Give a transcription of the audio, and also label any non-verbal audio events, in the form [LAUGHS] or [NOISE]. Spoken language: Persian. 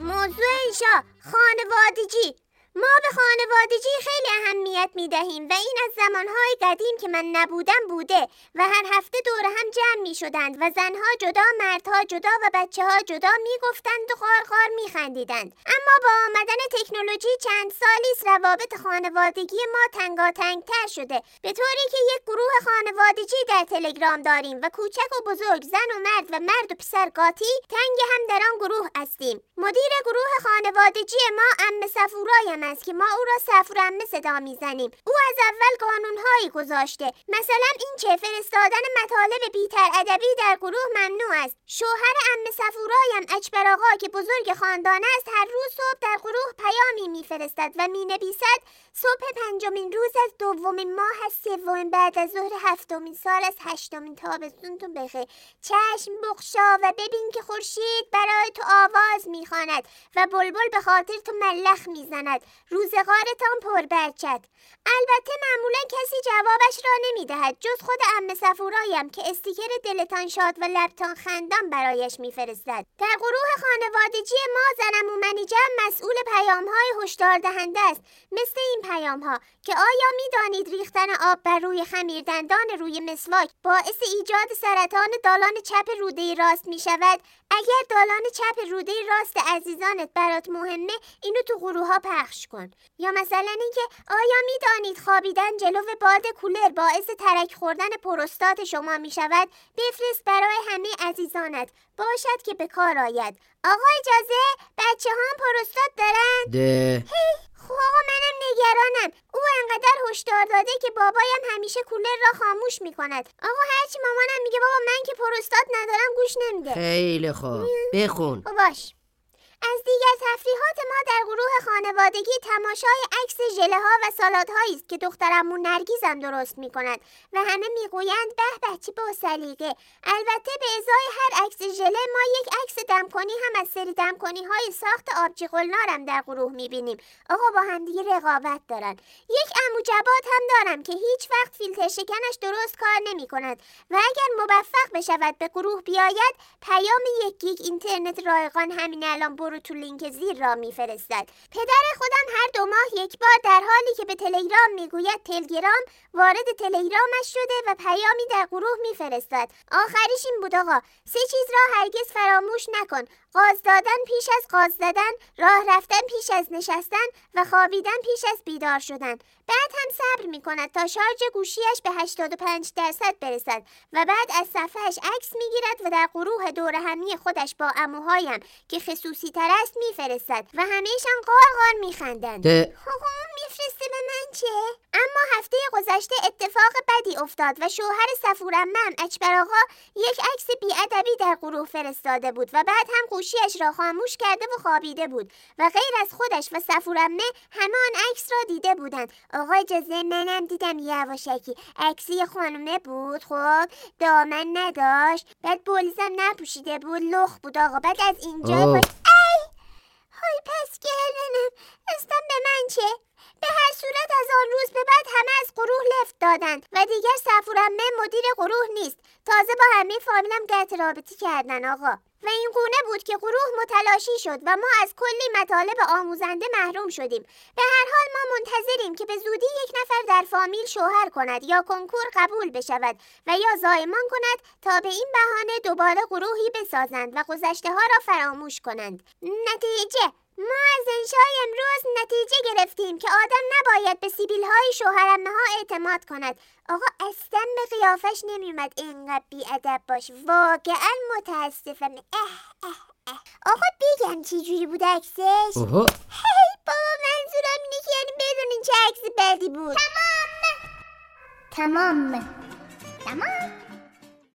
موضوع ایشا خانوادگی. ما به خانوادگی خیلی اهمیت می دهیم و این از زمانهای قدیم که من نبودم بوده و هر هفته دور هم جمع می شدند و زنها جدا مردها جدا و بچه ها جدا می گفتند و خارخار می خندیدند با آمدن تکنولوژی چند سالی است روابط خانوادگی ما تنگاتنگ تر شده. به طوری که یک گروه خانوادگی در تلگرام داریم و کوچک و بزرگ زن و مرد و مرد و پسر قاطی تنگ هم در آن گروه هستیم. مدیر گروه خانوادگی ما ام صفورایم است که ما او را سفرمه صدا می‌زنیم. او از اول قانونهایی گذاشته. مثلا این که فرستادن مطالب بیتر ادبی در گروه ممنوع است. شوهر ام صفورایم اکبر آقا که بزرگ خاندان است هر روز صبح در گروه پیامی میفرستد و می‌نویسد صبح پنجمین روز از دومین ماه از سومین بعد از ظهر هفتمین سال از هشتمین تابستونتون بخیر. چشم بخشا و ببین که خورشید برای تو آواز می‌خواند و بلبل به خاطر تو ملخ می‌زند. روزگارتان پر برچد البته معمولا کسی جوابش را نمی‌دهد جز خود ام صفورایم که استیکر دلتان شاد و لبتان خندان برایش میفرستد. در گروه خانوادگی ما زنم و منیجم مسئول پیام های هشدار دهنده است مثل این پیام ها که آیا می‌دانید ریختن آب بر روی خمیردندان روی مسواک باعث ایجاد سرطان دالان چپ روده راست می شود اگر دالان چپ روده راست عزیزانت برات مهمه اینو تو گروه ها پخش کن. یا مثلا اینکه آیا می‌دانید خوابیدن جلو باد کولر باعث ترک خوردن پروستات شما می شود بفرست برای همه عزیزانت. باشد که به کار آید. آقا اجازه بچه هم پروستات دارن؟ ده. [LAUGHS] خب آقا منم نگرانم. او انقدر هشدار داده که بابایم همیشه کولر را خاموش می کند آقا هرچی مامانم میگه بابا من که پروستات ندارم گوش نمیده. خیلی خوب. بخون. خب باش. از دیگر تفریحات ما در گروه خانوادگی تماشای عکس ژله ها و سالاد است که دخترمون نرگیزم درست می کند و همه می‌گویند به به با سلیقه. البته به ازای هر عکس ژله ما یک عکس دمکنی هم از سری دمکنی های ساخت آبجی قلنارم در گروه می بینیم آقا با همدیگه رقابت دارن. یک امو جبات هم دارم که هیچ وقت فیلتر شکنش درست کار نمی کند و اگر موفق بشود به گروه بیاید پیام یک گیگ اینترنت رایگان همین الان تو لینک زیر را میفرستد. پدر خودم هر دو ماه یک بار در حالی که به تلگرام می‌گوید تلگرام وارد تلگرامش شده و پیامی در گروه میفرستد. آخریش این بود آقا. سه چیز را هرگز فراموش نکن. قاز دادن پیش از قاز زدن راه رفتن پیش از نشستن و خوابیدن پیش از بیدار شدن. بعد هم صبر می کند تا شارژ گوشیش به 85 درصد برسد و بعد از صفحهش عکس می گیرد و در گروه دور همی خودش با اموهایم که خصوصی تر است میفرستد و همهشان قار می خندند ده میفرسته به من چه؟ اما هفته گذشته اتفاق بدی افتاد و شوهر سفورمم اکبر آقا یک عکس بیادبی در گروه فرستاده بود و بعد هم گوشیش را خاموش کرده و خوابیده بود و غیر از خودش و سفورمه همه آن عکس را دیده بودند. آقا اجازه منم دیدم یواشکی. عکسی خانومه بود؟ خب. دامن نداشت. بعد بولیزم نپوشیده بود. لخ بود آقا. بعد از اینجا ای! های پس گردنم. استم به من چه؟ به هر صورت از آن روز به بعد همه از گروه لفت دادند و دیگر سفورمه مدیر گروه نیست. تازه با همه فامیلم قطع رابطی کردن آقا. و این گونه بود که گروه متلاشی شد و ما از کلی مطالب آموزنده محروم شدیم. به هر حال ما منتظریم که به زودی یک نفر در فامیل شوهر کند یا کنکور قبول بشود و یا زایمان کند تا به این بهانه دوباره گروهی بسازند و گذشته ها را فراموش کنند. نتیجه ما از انشای امروز نتیجه گرفتیم که آدم نباید به سیبیل های شوهرمه ها اعتماد کند. آقا اصلا به قیافش نمیومد اینقدر بیادب باش. واقعا متاسفم. اه اه اه. آقا بگم چی جوری بود عکسش؟ اوه. هی بابا منظورم اینه که یعنی بدونین چه عکس بدی بود. تمام. تمام. تمام.